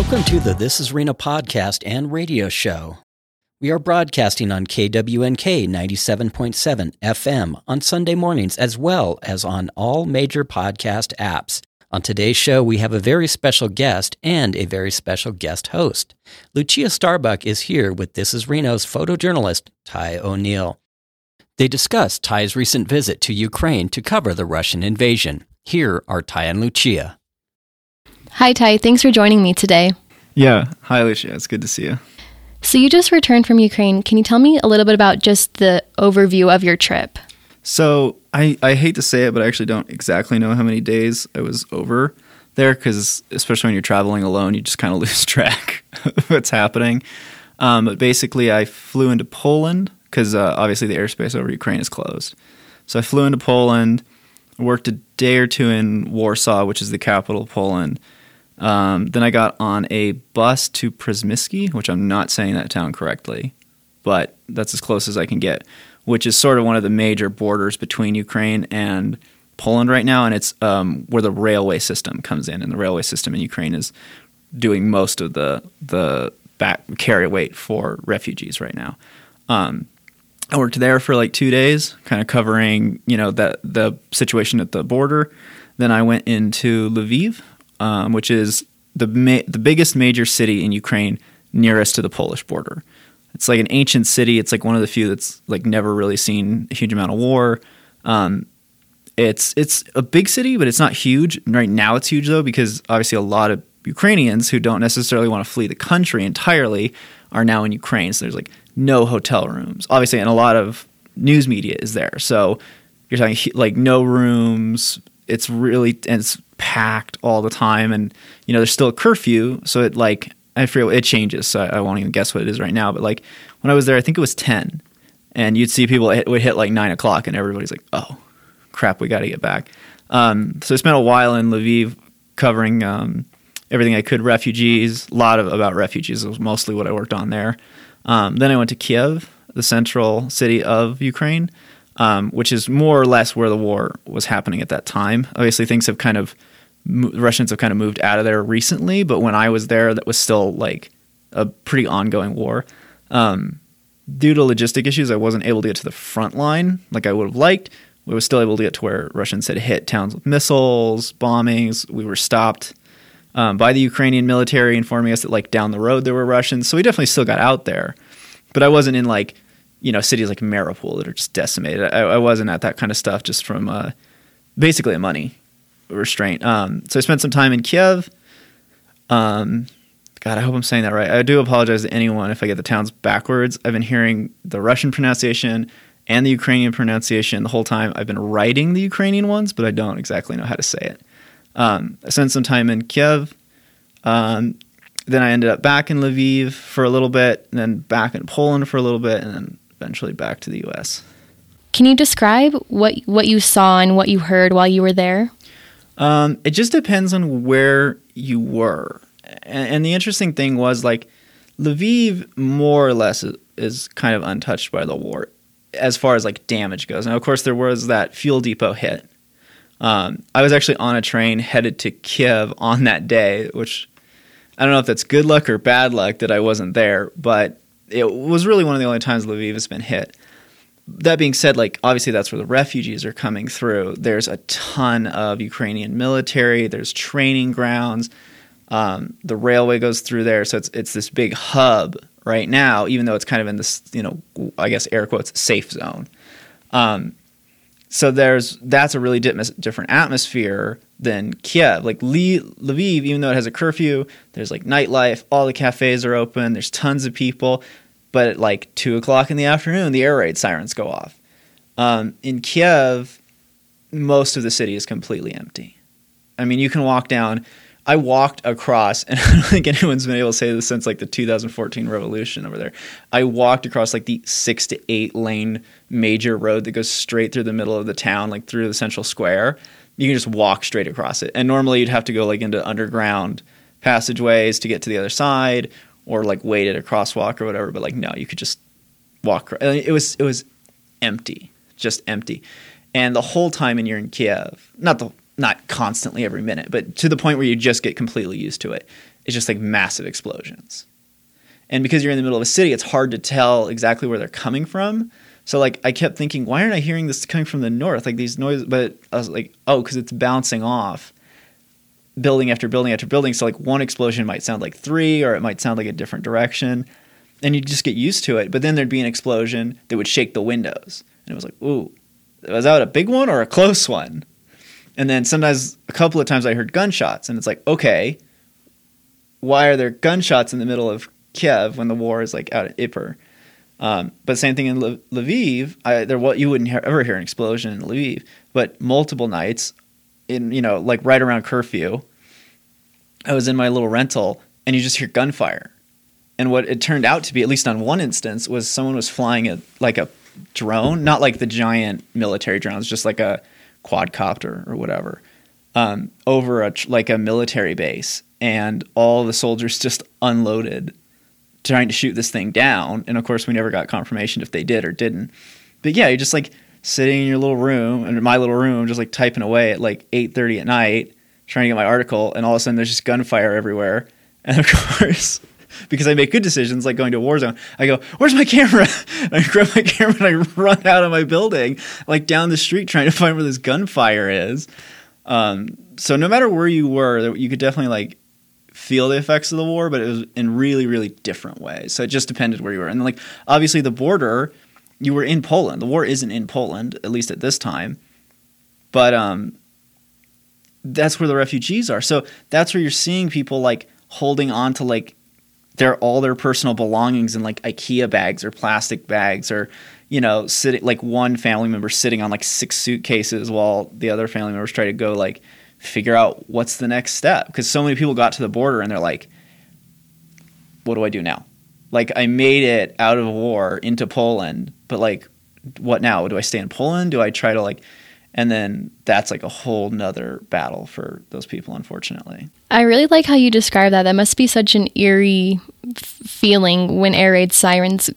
Welcome to the This Is Reno podcast and radio show. We are broadcasting on KWNK 97.7 FM on Sunday mornings as well as on all major podcast apps. On today's show, we have a very special guest and a very special guest host. Lucia Starbuck is here with This Is Reno's photojournalist, Ty O'Neill. They discuss Ty's recent visit to Ukraine to cover the Russian invasion. Here are Ty and Lucia. Hi, Ty. Thanks for joining me today. Yeah. Hi, Lucia. It's good to see you. So, you just returned from Ukraine. Can you tell me a little bit about just the overview of your trip? So, I, I hate to say it, but I actually don't exactly know how many days I was over there because, especially when you're traveling alone, you just kind of lose track of what's happening. Um, but basically, I flew into Poland because uh, obviously the airspace over Ukraine is closed. So, I flew into Poland, worked a day or two in Warsaw, which is the capital of Poland. Um, then I got on a bus to Przemyśl, which I'm not saying that town correctly, but that's as close as I can get, which is sort of one of the major borders between Ukraine and Poland right now, and it's um, where the railway system comes in, and the railway system in Ukraine is doing most of the the back carry weight for refugees right now. Um, I worked there for like two days, kind of covering you know that the situation at the border. Then I went into Lviv, um, which is the ma- the biggest major city in Ukraine nearest to the Polish border. It's like an ancient city. It's like one of the few that's like never really seen a huge amount of war. Um, it's it's a big city, but it's not huge. Right now, it's huge though because obviously a lot of Ukrainians who don't necessarily want to flee the country entirely are now in Ukraine. So there's like no hotel rooms, obviously, and a lot of news media is there. So you're talking like no rooms. It's really and it's packed all the time, and you know there's still a curfew, so it like I forget it changes, so I, I won't even guess what it is right now. But like when I was there, I think it was ten, and you'd see people it would hit like nine o'clock, and everybody's like, "Oh, crap, we got to get back." Um, so I spent a while in Lviv covering um, everything I could refugees. A lot of about refugees was mostly what I worked on there. Um, then I went to Kiev, the central city of Ukraine, um, which is more or less where the war was happening at that time. Obviously, things have kind of the Russians have kind of moved out of there recently, but when I was there, that was still like a pretty ongoing war. Um, due to logistic issues, I wasn't able to get to the front line like I would have liked. We were still able to get to where Russians had hit towns with missiles, bombings. We were stopped um, by the Ukrainian military, informing us that like down the road there were Russians. So we definitely still got out there, but I wasn't in like you know cities like Mariupol that are just decimated. I, I wasn't at that kind of stuff just from uh, basically money restraint. Um, so I spent some time in Kiev. Um, God, I hope I'm saying that right. I do apologize to anyone if I get the towns backwards. I've been hearing the Russian pronunciation and the Ukrainian pronunciation the whole time. I've been writing the Ukrainian ones, but I don't exactly know how to say it. Um, I spent some time in Kiev. Um, then I ended up back in Lviv for a little bit, and then back in Poland for a little bit, and then eventually back to the U.S. Can you describe what what you saw and what you heard while you were there? Um, it just depends on where you were. And, and, the interesting thing was like Lviv more or less is, is, kind of untouched by the war as far as like damage goes. Now, of course, there was that fuel depot hit. Um, I was actually on a train headed to Kiev on that day, which I don't know if that's good luck or bad luck that I wasn't there, but it was really one of the only times Lviv has been hit that being said, like obviously that's where the refugees are coming through. There's a ton of Ukrainian military. There's training grounds. Um, the railway goes through there, so it's it's this big hub right now. Even though it's kind of in this, you know, I guess air quotes safe zone. Um, so there's that's a really di- different atmosphere than Kiev. Like Lviv, even though it has a curfew, there's like nightlife. All the cafes are open. There's tons of people but at like two o'clock in the afternoon, the air raid sirens go off. Um, in Kiev, most of the city is completely empty. I mean, you can walk down. I walked across, and I don't think anyone's been able to say this since like the 2014 revolution over there. I walked across like the six to eight lane major road that goes straight through the middle of the town, like through the central square. You can just walk straight across it. And normally you'd have to go like into underground passageways to get to the other side, or like wait at a crosswalk or whatever. But like no, you could just walk. It was it was empty, just empty, and the whole time when you're in Kiev, not the not constantly every minute, but to the point where you just get completely used to it. it's just like massive explosions. And because you're in the middle of a city, it's hard to tell exactly where they're coming from. So like I kept thinking, why aren't I hearing this coming from the north? Like these noises, but I was like, oh, because it's bouncing off building after building after building. So like one explosion might sound like three, or it might sound like a different direction, and you just get used to it. But then there'd be an explosion that would shake the windows, and it was like, ooh, was that a big one or a close one? And then sometimes a couple of times I heard gunshots, and it's like, okay, why are there gunshots in the middle of Kiev when the war is like out at Irpin? Um, but same thing in Lviv. I, there, what you wouldn't ever hear an explosion in Lviv, but multiple nights, in you know, like right around curfew, I was in my little rental, and you just hear gunfire. And what it turned out to be, at least on one instance, was someone was flying a like a drone, not like the giant military drones, just like a quadcopter or whatever, um, over a like a military base, and all the soldiers just unloaded trying to shoot this thing down. And of course, we never got confirmation if they did or didn't. But yeah, you're just like sitting in your little room, in my little room, just like typing away at like 8:30 at night, trying to get my article, and all of a sudden there's just gunfire everywhere. And of course, because I make good decisions, like going to a war zone, I go, "Where's my camera?" And I grab my camera and I run out of my building, like down the street, trying to find where this gunfire is. Um, so no matter where you were, you could definitely like feel the effects of the war, but it was in really, really different ways. So it just depended where you were. And like obviously the border, you were in Poland. The war isn't in Poland, at least at this time. But um that's where the refugees are. So that's where you're seeing people like holding on to like their all their personal belongings in like IKEA bags or plastic bags or you know sitting like one family member sitting on like six suitcases while the other family members try to go like figure out what's the next step because so many people got to the border and they're like what do i do now like i made it out of war into poland but like what now? Do i stay in poland? Do i try to like and then that's like a whole nother battle for those people unfortunately. I really like how you describe that. That must be such an eerie f- feeling when air raid sirens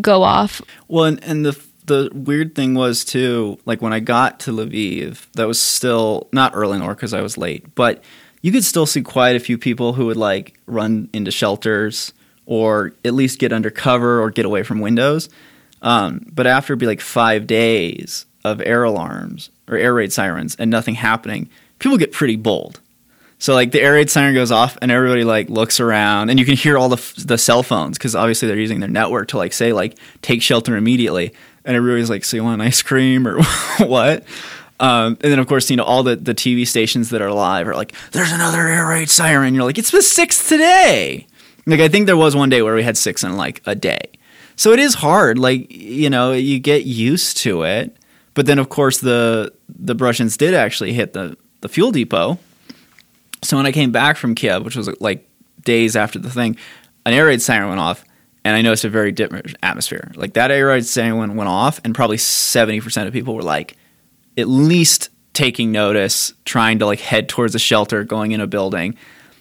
go off. Well and, and the the weird thing was too, like when I got to Lviv, that was still not early nor because I was late, but you could still see quite a few people who would like run into shelters or at least get under cover or get away from windows. Um, but after it be like five days of air alarms or air raid sirens and nothing happening, people get pretty bold. So like the air raid siren goes off and everybody like looks around and you can hear all the the cell phones because obviously they're using their network to like say like take shelter immediately and everybody's like, "So you want an ice cream or what?" Um, and then of course, you know, all the, the TV stations that are live are like, "There's another air raid siren." You're like, "It's the sixth today." Like I think there was one day where we had six in like a day. So it is hard. Like you know, you get used to it. But then of course the the Russians did actually hit the the fuel depot. So when I came back from Kiev, which was like days after the thing, an air raid siren went off, and I noticed a very different atmosphere. Like that air raid siren went, off, and probably seventy percent of people were like, at least taking notice, trying to like head towards a shelter, going in a building.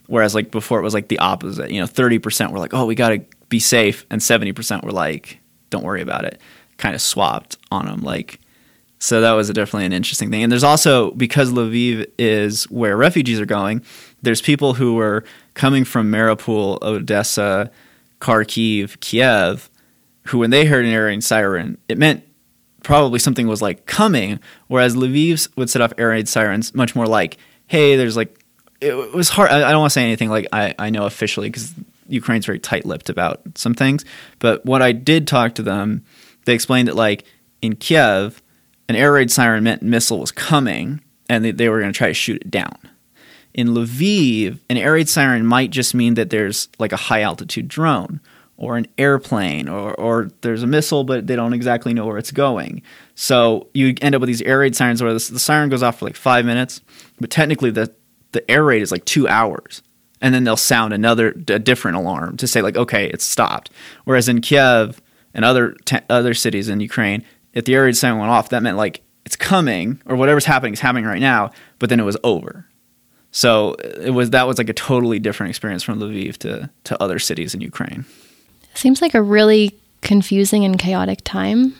Whereas like before, it was like the opposite. You know, thirty percent were like, "Oh, we got to be safe," and seventy percent were like, "Don't worry about it." Kind of swapped on them. Like, so that was definitely an interesting thing. And there's also because Lviv is where refugees are going. There's people who were coming from Mariupol, Odessa Kharkiv, Kiev, who when they heard an air raid siren, it meant probably something was like coming. Whereas Lviv would set off air raid sirens much more like, hey, there's like, it was hard. I, don't want to say anything like I, I know officially because Ukraine's very tight lipped about some things. But what I did talk to them, they explained that like in Kiev, an air raid siren meant missile was coming and they, they were going to try to shoot it down. In Lviv, an air raid siren might just mean that there's like a high altitude drone or an airplane or, or there's a missile, but they don't exactly know where it's going. So you end up with these air raid sirens where the, the siren goes off for like five minutes, but technically the, the air raid is like two hours. And then they'll sound another, a different alarm to say like, okay, it's stopped. Whereas in Kiev and other, te- other cities in Ukraine, if the air raid siren went off, that meant like it's coming or whatever's happening is happening right now, but then it was over. So uh, it was that was like a totally different experience from Lviv to to other cities in Ukraine. Seems like a really confusing and chaotic time.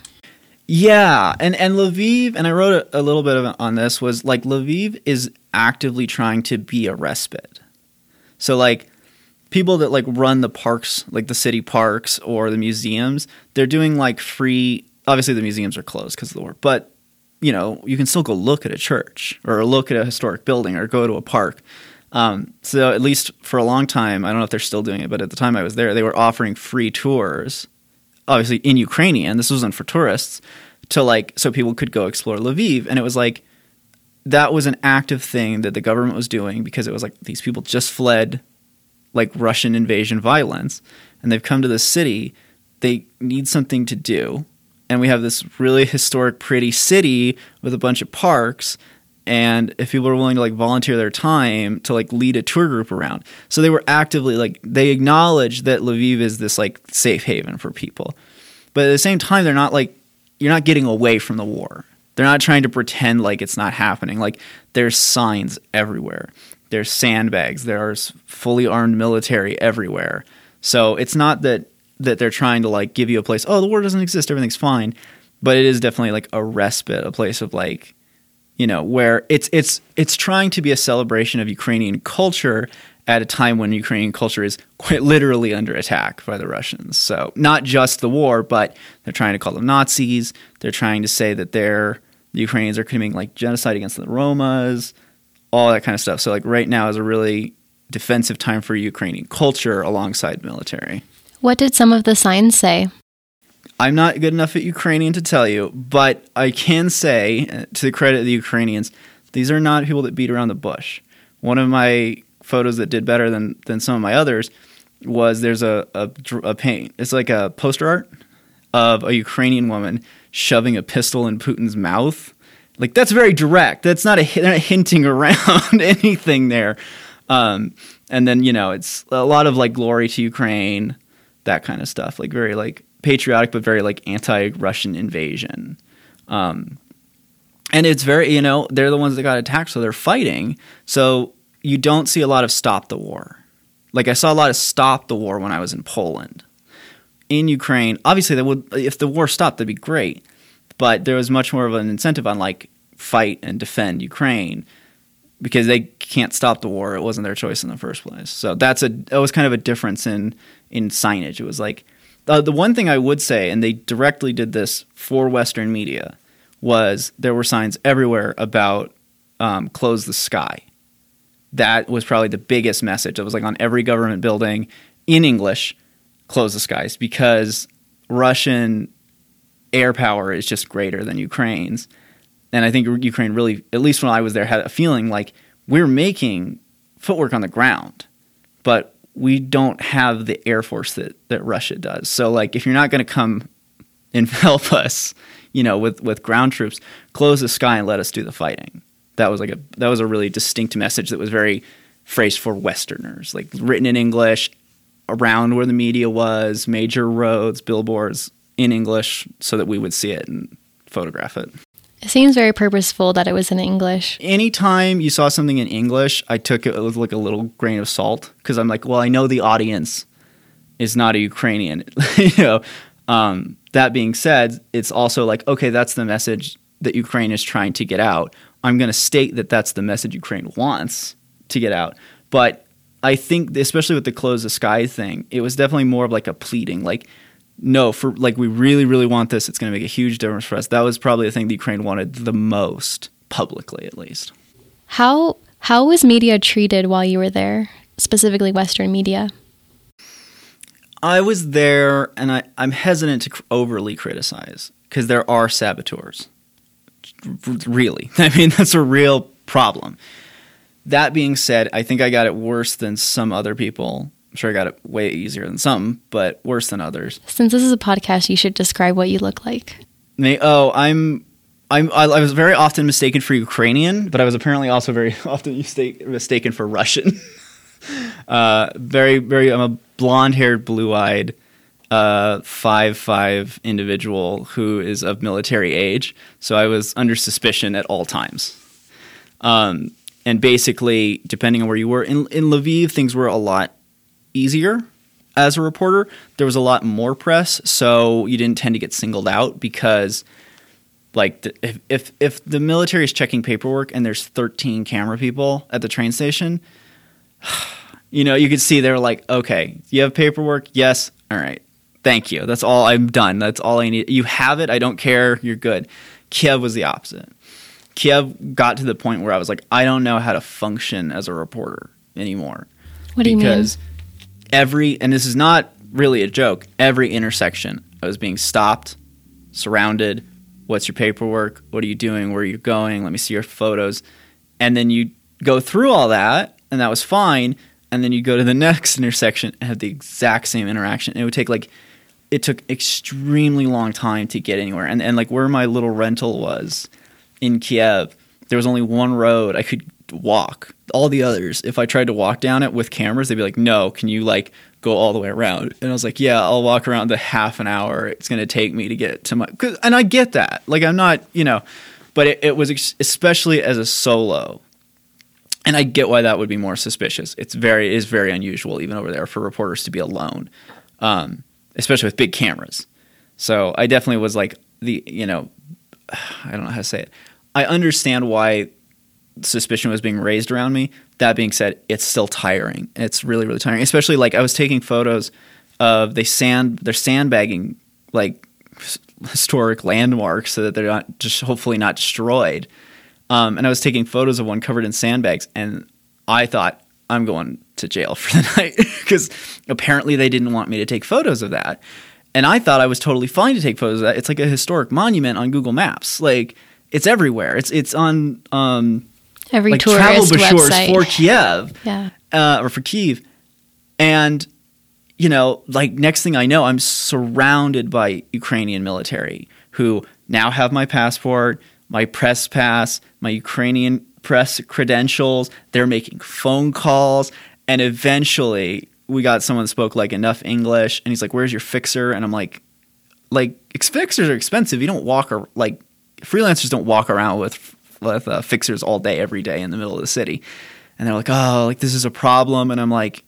Yeah, and and Lviv, and I wrote a, a little bit of on this was like Lviv is actively trying to be a respite. So like people that like run the parks, like the city parks or the museums, they're doing like free. Obviously, the museums are closed because of the war, but you know you can still go look at a church or look at a historic building or go to a park. Um, so at least for a long time, I don't know if they're still doing it, but at the time I was there, they were offering free tours, obviously in Ukrainian. This wasn't for tourists to like so people could go explore Lviv, and it was like that was an active thing that the government was doing because it was like these people just fled like Russian invasion violence and they've come to this city. They need something to do. And we have this really historic, pretty city with a bunch of parks. And if people are willing to like volunteer their time to like lead a tour group around. So they were actively like, they acknowledge that Lviv is this like safe haven for people. But at the same time, they're not like, you're not getting away from the war. They're not trying to pretend like it's not happening. Like there's signs everywhere. There's sandbags. There's fully armed military everywhere. So it's not that that they're trying to like give you a place. Oh, the war doesn't exist. Everything's fine. But it is definitely like a respite, a place of like, you know, where it's it's it's trying to be a celebration of Ukrainian culture at a time when Ukrainian culture is quite literally under attack by the Russians. So not just the war, but they're trying to call them Nazis. They're trying to say that they're the Ukrainians are committing like genocide against the Romas all that kind of stuff. So like right now is a really defensive time for Ukrainian culture alongside military. What did some of the signs say? I'm not good enough at Ukrainian to tell you, but I can say, uh, to the credit of the Ukrainians, these are not people that beat around the bush. One of my photos that did better than, than some of my others was there's a, a, a paint. It's like a poster art of a Ukrainian woman shoving a pistol in Putin's mouth like that's very direct. That's not a they're not hinting around anything there. Um, and then you know it's a lot of like glory to Ukraine, that kind of stuff. Like very like patriotic, but very like anti-Russian invasion. Um, and it's very you know they're the ones that got attacked, so they're fighting. So you don't see a lot of stop the war. Like I saw a lot of stop the war when I was in Poland. In Ukraine, obviously, that would if the war stopped, that'd be great but there was much more of an incentive on like fight and defend Ukraine because they can't stop the war. It wasn't their choice in the first place. So that's a that was kind of a difference in in signage. It was like uh, the one thing I would say, and they directly did this for Western media, was there were signs everywhere about um, close the sky. That was probably the biggest message. It was like on every government building in English, close the skies because Russian air power is just greater than Ukraine's. And I think Ukraine really, at least when I was there, had a feeling like we're making footwork on the ground, but we don't have the air force that, that Russia does. So, like, if you're not going to come and help us, you know, with, with ground troops, close the sky and let us do the fighting. That was like a that was a really distinct message that was very phrased for Westerners, like written in English, around where the media was, major roads, billboards, in English so that we would see it and photograph it. It seems very purposeful that it was in English. Anytime you saw something in English, I took it with like a little grain of salt because I'm like, well, I know the audience is not a Ukrainian. you know, um, that being said, it's also like, okay, that's the message that Ukraine is trying to get out. I'm going to state that that's the message Ukraine wants to get out. But I think, especially with the close the sky thing, it was definitely more of like a pleading, like no, for like we really, really want this. It's going to make a huge difference for us. That was probably the thing the Ukraine wanted the most publicly, at least. How how was media treated while you were there, specifically Western media? I was there, and I, I'm hesitant to overly criticize because there are saboteurs. Really, I mean that's a real problem. That being said, I think I got it worse than some other people I'm sure I got it way easier than some, but worse than others. Since this is a podcast, you should describe what you look like. May, oh, I'm I'm, I, I was very often mistaken for Ukrainian, but I was apparently also very often mistaken for Russian. uh, very, very. I'm a blonde-haired, blue-eyed, uh, five-five individual who is of military age. So I was under suspicion at all times. Um, and basically, depending on where you were in in Lviv, things were a lot easier as a reporter. There was a lot more press, so you didn't tend to get singled out because like the, if, if if the military is checking paperwork and there's 13 camera people at the train station, You know, you could see they were like, okay, you have paperwork? Yes. All right. Thank you. That's all I'm done. That's all I need. You have it. I don't care. You're good. Kiev was the opposite. Kiev got to the point where I was like, I don't know how to function as a reporter anymore. What do you mean? because every and this is not really a joke. Every intersection, I was being stopped, surrounded. What's your paperwork? What are you doing? Where are you going? Let me see your photos. And then you go through all that, and that was fine. And then you go to the next intersection and have the exact same interaction. And it would take like it took extremely long time to get anywhere. And and like where my little rental was in Kiev, there was only one road I could walk. All the others, if I tried to walk down it with cameras, they'd be like, "No, can you like go all the way around?" And I was like, "Yeah, I'll walk around the half an hour it's going to take me to get to my." And I get that. Like I'm not, you know, but it, it was ex- especially as a solo. And I get why that would be more suspicious. It's very it is very unusual even over there for reporters to be alone, um, especially with big cameras. So I definitely was like the you know I don't know how to say it. I understand why suspicion was being raised around me. That being said, it's still tiring. It's really really tiring, especially like I was taking photos of they sand they're sandbagging like historic landmarks so that they're not just hopefully not destroyed. Um, and I was taking photos of one covered in sandbags, and I thought I'm going to jail for the night because apparently they didn't want me to take photos of that. And I thought I was totally fine to take photos of that. It's like a historic monument on Google Maps. Like it's everywhere. It's it's on um, Every like travel brochures website. for Kiev yeah. uh, or for Kiev. And, you know, like next thing I know, I'm surrounded by Ukrainian military who now have my passport, my press pass, my Ukrainian press credentials. They're making phone calls. And eventually we got someone that spoke like enough English. And he's like, Where's your fixer? And I'm like, like ex- fixers are expensive. You don't walk or like freelancers don't walk around with with uh, fixers all day every day in the middle of the city. And they're like, "Oh, like this is a problem." And I'm like,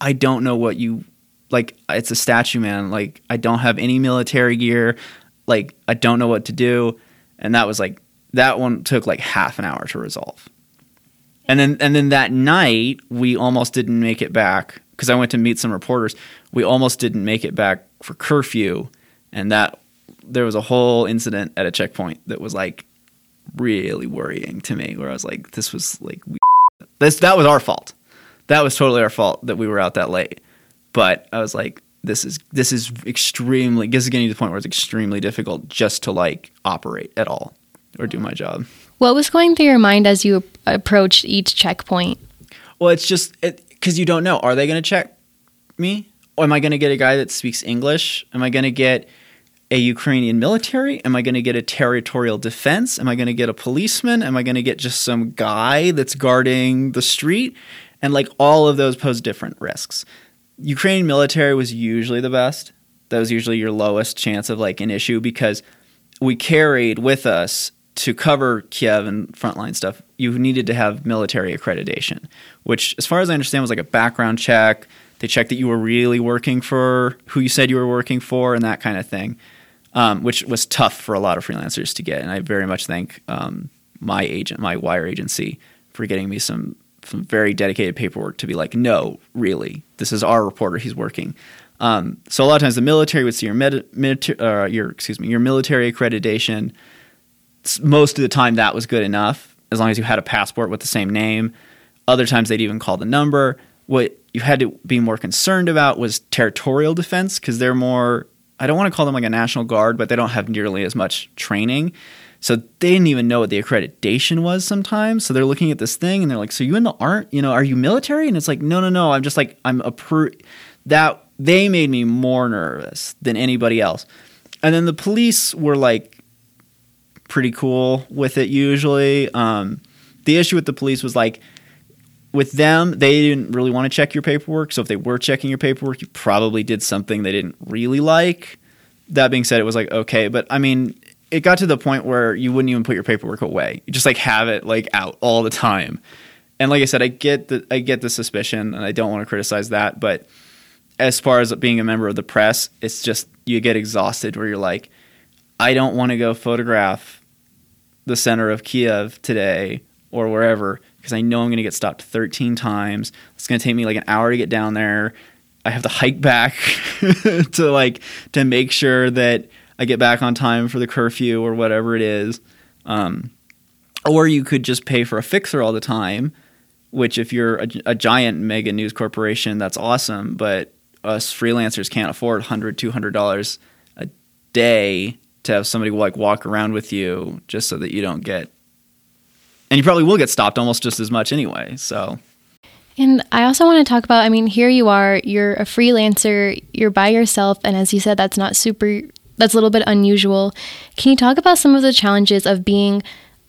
"I don't know what you like it's a statue man. Like I don't have any military gear. Like I don't know what to do." And that was like that one took like half an hour to resolve. And then and then that night we almost didn't make it back because I went to meet some reporters. We almost didn't make it back for curfew, and that there was a whole incident at a checkpoint that was like really worrying to me. Where I was like, this was like we, this that was our fault. That was totally our fault that we were out that late. But I was like, this is this is extremely. This is getting to the point where it's extremely difficult just to like operate at all or do my job. What was going through your mind as you approached each checkpoint? Well, it's just because you don't know. Are they going to check me? Or am I going to get a guy that speaks English? Am I going to get a Ukrainian military? Am I going to get a territorial defense? Am I going to get a policeman? Am I going to get just some guy that's guarding the street? And like all of those pose different risks. Ukrainian military was usually the best. That was usually your lowest chance of like an issue because we carried with us to cover Kiev and frontline stuff, you needed to have military accreditation, which, as far as I understand, was like a background check. They checked that you were really working for who you said you were working for and that kind of thing, um, which was tough for a lot of freelancers to get. And I very much thank um, my agent, my wire agency, for getting me some, some very dedicated paperwork to be like, no, really, this is our reporter. He's working. Um, so a lot of times the military would see your med- milita- uh, your excuse me your military accreditation. Most of the time that was good enough as long as you had a passport with the same name. Other times they'd even call the number. What you had to be more concerned about was territorial defense because they're more. I don't want to call them like a national guard, but they don't have nearly as much training. So they didn't even know what the accreditation was sometimes. So they're looking at this thing and they're like, "So you in the aren't you know are you military?" And it's like, "No, no, no. I'm just like I'm approved." That they made me more nervous than anybody else. And then the police were like pretty cool with it usually. Um, the issue with the police was like with them, they didn't really want to check your paperwork. So if they were checking your paperwork, you probably did something they didn't really like. That being said, it was like okay, but I mean, it got to the point where you wouldn't even put your paperwork away. You just like have it like out all the time. And like I said, I get the I get the suspicion, and I don't want to criticize that, but as far as being a member of the press, it's just you get exhausted where you're like, I don't want to go photograph the center of Kiev today or wherever because I know I'm going to get stopped 13 times. It's going to take me like an hour to get down there. I have to hike back to like to make sure that I get back on time for the curfew or whatever it is. Um, or you could just pay for a fixer all the time, which if you're a, a giant mega news corporation, that's awesome. But us freelancers can't afford 100 $200 a day to have somebody like walk around with you just so that you don't get and you probably will get stopped almost just as much anyway so and I also want to talk about I mean, here you are, you're a freelancer, you're by yourself, and as you said, that's not super, that's a little bit unusual. Can you talk about some of the challenges of being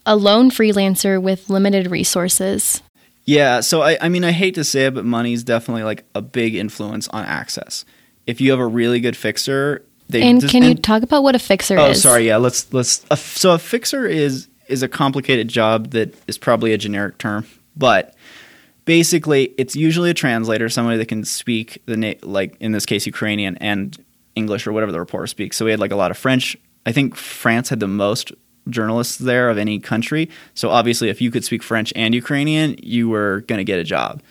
a lone freelancer with limited resources? Yeah, so I, I mean, I hate to say it, but money's definitely like a big influence on access. If you have a really good fixer, they and just- can you and- talk about what a fixer Oh, is? sorry. Yeah, let's let's. A, so a fixer is is a complicated job that is probably a generic term, but basically, it's usually a translator, somebody that can speak the na- like in this case Ukrainian and English or whatever the reporter speaks. So we had like a lot of French. I think France had the most journalists there of any country. So obviously, if you could speak French and Ukrainian, you were going to get a job.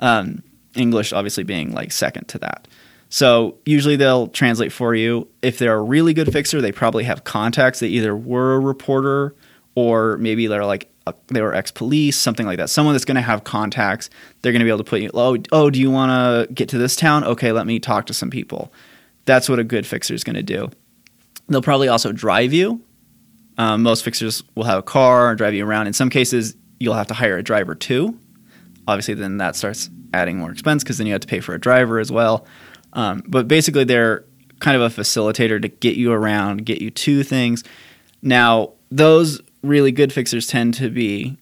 Um, English obviously being like second to that. So usually they'll translate for you. If they're a really good fixer, they probably have contacts They either were a reporter or maybe they're like a, they were ex-police, something like that. Someone that's going to have contacts. They're going to be able to put you. Oh, oh, do you want to get to this town? Okay, let me talk to some people. That's what a good fixer is going to do. They'll probably also drive you. Um, most fixers will have a car and drive you around. In some cases, you'll have to hire a driver too. Obviously, then that starts adding more expense because then you have to pay for a driver as well. Um, but basically, they're kind of a facilitator to get you around, get you to things. Now, those really good fixers tend to be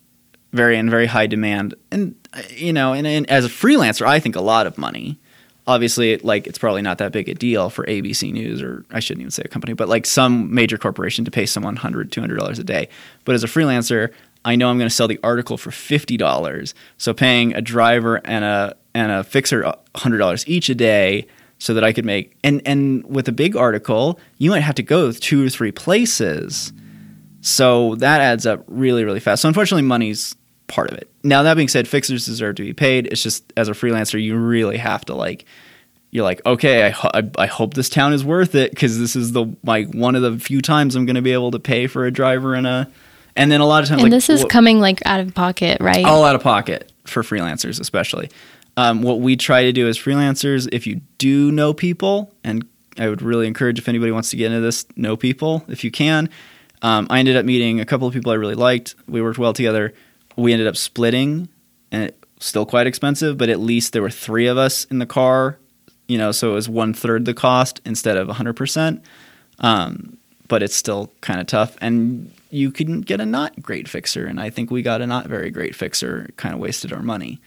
very in very high demand, and you know, and, and as a freelancer, I think a lot of money. Obviously, like it's probably not that big a deal for ABC News or I shouldn't even say a company, but like some major corporation to pay someone 100 200 dollars a day. But as a freelancer, I know I'm going to sell the article for fifty dollars. So paying a driver and a and a fixer hundred dollars each a day, so that I could make and and with a big article, you might have to go two or three places. So that adds up really really fast. So unfortunately, money's part of it. Now that being said, fixers deserve to be paid. It's just as a freelancer, you really have to like. You're like, okay, I, ho- I, I hope this town is worth it because this is the like one of the few times I'm going to be able to pay for a driver and a, and then a lot of times And like this is coming like out of pocket, right? all out of pocket for freelancers, especially. Um, what we try to do as freelancers, if you do know people, and I would really encourage if anybody wants to get into this, know people if you can. Um, I ended up meeting a couple of people I really liked. We worked well together. We ended up splitting, and it still quite expensive, but at least there were three of us in the car, you know, so it was one third the cost instead of 100%. Um, but it's still kind of tough. And you can get a not great fixer, and I think we got a not very great fixer. Kind of wasted our money.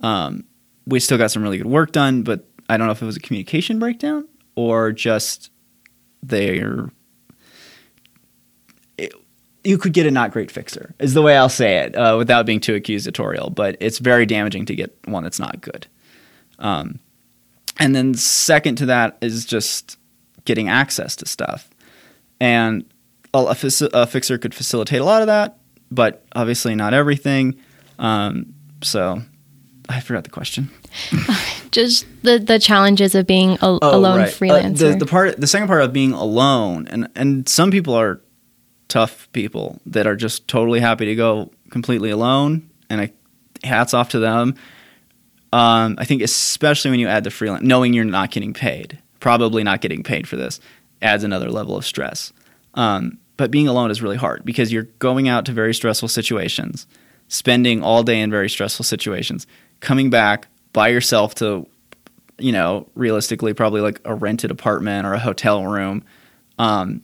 Um, we still got some really good work done, but I don't know if it was a communication breakdown or just they're. It- you could get a not great fixer, is the way I'll say it, uh, without being too accusatorial. But it's very damaging to get one that's not good. Um, and then second to that is just getting access to stuff. And a, a, faci- a fixer could facilitate a lot of that, but obviously not everything. Um, so I forgot the question. Just the the challenges of being a, Oh, right. Uh, freelancer. the, the part, the second part of being alone, and and some people are tough people that are just totally happy to go completely alone, and I hats off to them. Um, I think especially when you add the freelance, knowing you're not getting paid, probably not getting paid for this, adds another level of stress. Um, but being alone is really hard because you're going out to very stressful situations, spending all day in very stressful situations, coming back by yourself to, you know, realistically probably like a rented apartment or a hotel room. Um,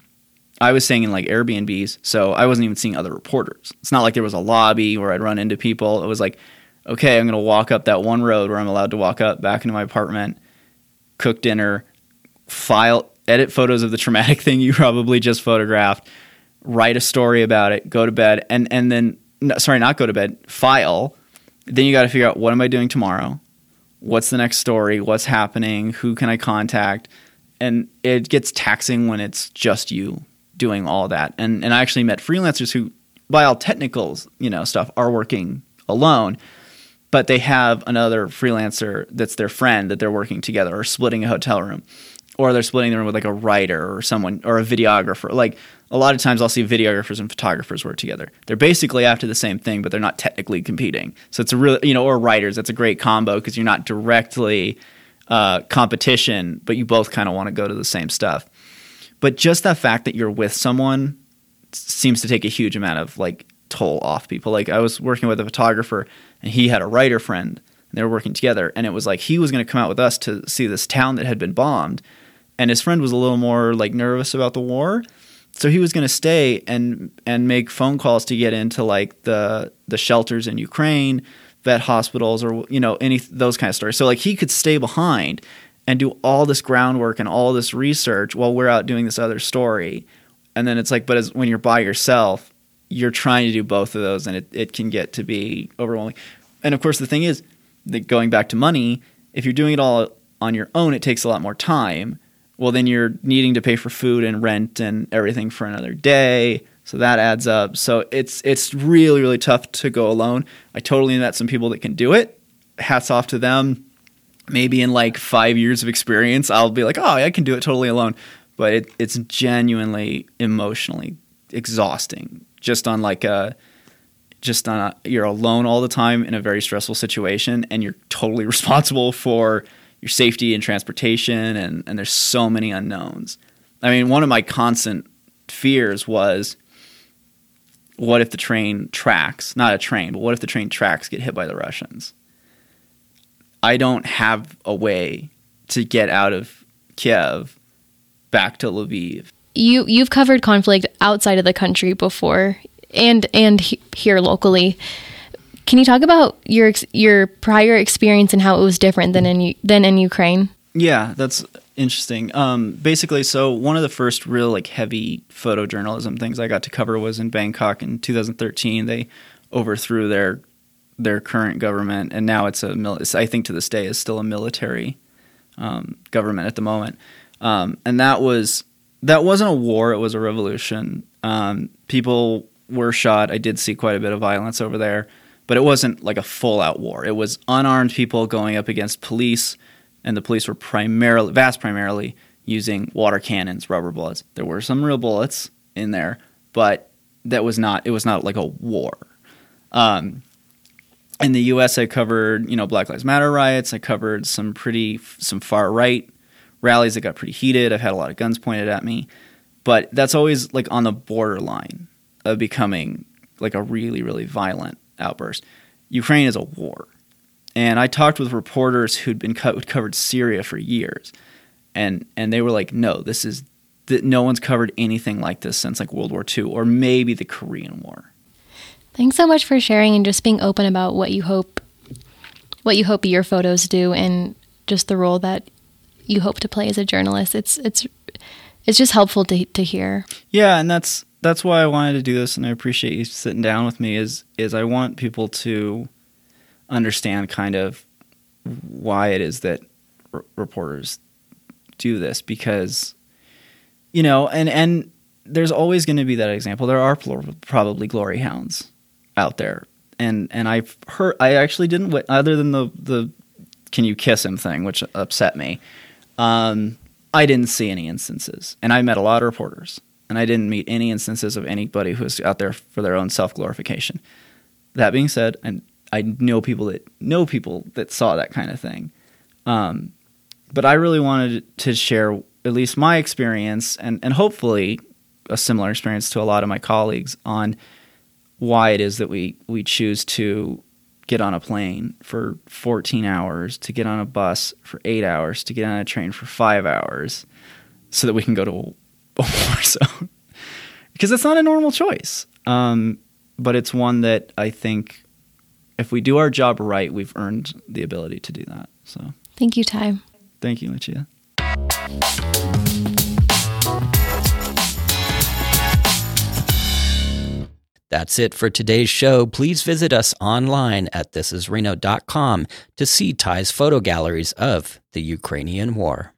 I was staying in like Airbnbs, so I wasn't even seeing other reporters. It's not like there was a lobby where I'd run into people. It was like, okay, I'm going to walk up that one road where I'm allowed to walk up back into my apartment, cook dinner, file, edit photos of the traumatic thing you probably just photographed, write a story about it, go to bed, and and then no, sorry, not go to bed, file. Then you got to figure out what am I doing tomorrow? What's the next story? What's happening? Who can I contact? And it gets taxing when it's just you doing all that. And and I actually met freelancers who, by all technicals, you know, stuff, are working alone, but they have another freelancer that's their friend that they're working together or splitting a hotel room, or they're splitting the room with like a writer or someone or a videographer. Like a lot of times I'll see videographers and photographers work together. They're basically after the same thing, but they're not technically competing. So it's a really, you know, or writers, that's a great combo because you're not directly uh, competition, but you both kind of want to go to the same stuff. But just that fact that you're with someone seems to take a huge amount of like toll off people. Like I was working with a photographer and he had a writer friend and they were working together and it was like he was going to come out with us to see this town that had been bombed and his friend was a little more like nervous about the war so he was going to stay and and make phone calls to get into like the the shelters in Ukraine, vet hospitals, or you know any those kind of stories. So like he could stay behind and do all this groundwork and all this research while we're out doing this other story. And then it's like, but as when you're by yourself, you're trying to do both of those, and it, it can get to be overwhelming. And of course, the thing is, that going back to money, if you're doing it all on your own, it takes a lot more time well, then you're needing to pay for food and rent and everything for another day. So that adds up. So it's it's really really tough to go alone. I totally met some people that can do it. Hats off to them. Maybe in like five years of experience, I'll be like, oh, I can do it totally alone. But it, it's genuinely emotionally exhausting. Just on like a just on a, you're alone all the time in a very stressful situation, and you're totally responsible for your safety and transportation, and, and there's so many unknowns. I mean, one of my constant fears was what if the train tracks, not a train, but what if the train tracks get hit by the Russians? I don't have a way to get out of Kiev back to Lviv. You you've covered conflict outside of the country before and and he, here locally. Can you talk about your your prior experience and how it was different than in than in Ukraine? Yeah, that's interesting. Um, basically, so one of the first real like heavy photojournalism things I got to cover was in Bangkok in 2013. They overthrew their their current government, and now it's a I think to this day is still a military um, government at the moment. Um, and that was that wasn't a war; it was a revolution. Um, people were shot. I did see quite a bit of violence over there but it wasn't like a full out war. It was unarmed people going up against police, and the police were primarily, vast primarily, using water cannons, rubber bullets. There were some real bullets in there, but that was not. It was not like a war. Um, in the U.S., I covered you know Black Lives Matter riots. I covered some pretty some far right rallies that got pretty heated. I've had a lot of guns pointed at me, but that's always like on the borderline of becoming like a really really violent outburst. Ukraine is a war. And I talked with reporters who'd been co- who'd covered Syria for years, and and they were like, "No, this is that no one's covered anything like this since like World War II or maybe the Korean War." Thanks so much for sharing and just being open about what you hope what you hope your photos do and just the role that you hope to play as a journalist. It's it's it's just helpful to to hear. Yeah, and that's that's why I wanted to do this, and I appreciate you sitting down with me. Is is I want people to understand kind of why it is that r- reporters do this because you know, and and there's always going to be that example. There are probably glory hounds out there, and and I've heard. I actually didn't, other than the the "can you kiss him" thing, which upset me. Um, I didn't see any instances, and I met a lot of reporters and I didn't meet any instances of anybody who was out there for their own self glorification. That being said, and I know people that know people that saw that kind of thing. Um, but I really wanted to share at least my experience and, and hopefully a similar experience to a lot of my colleagues on why it is that we, we choose to get on a plane for 14 hours, to get on a bus for eight hours, to get on a train for five hours, so that we can go to a war zone because it's not a normal choice. Um, but it's one that I think if we do our job right, we've earned the ability to do that. So thank you, Ty. Thank you, Lucia. That's it for today's show. Please visit us online at thisisreno.com to see Ty's photo galleries of the Ukrainian war.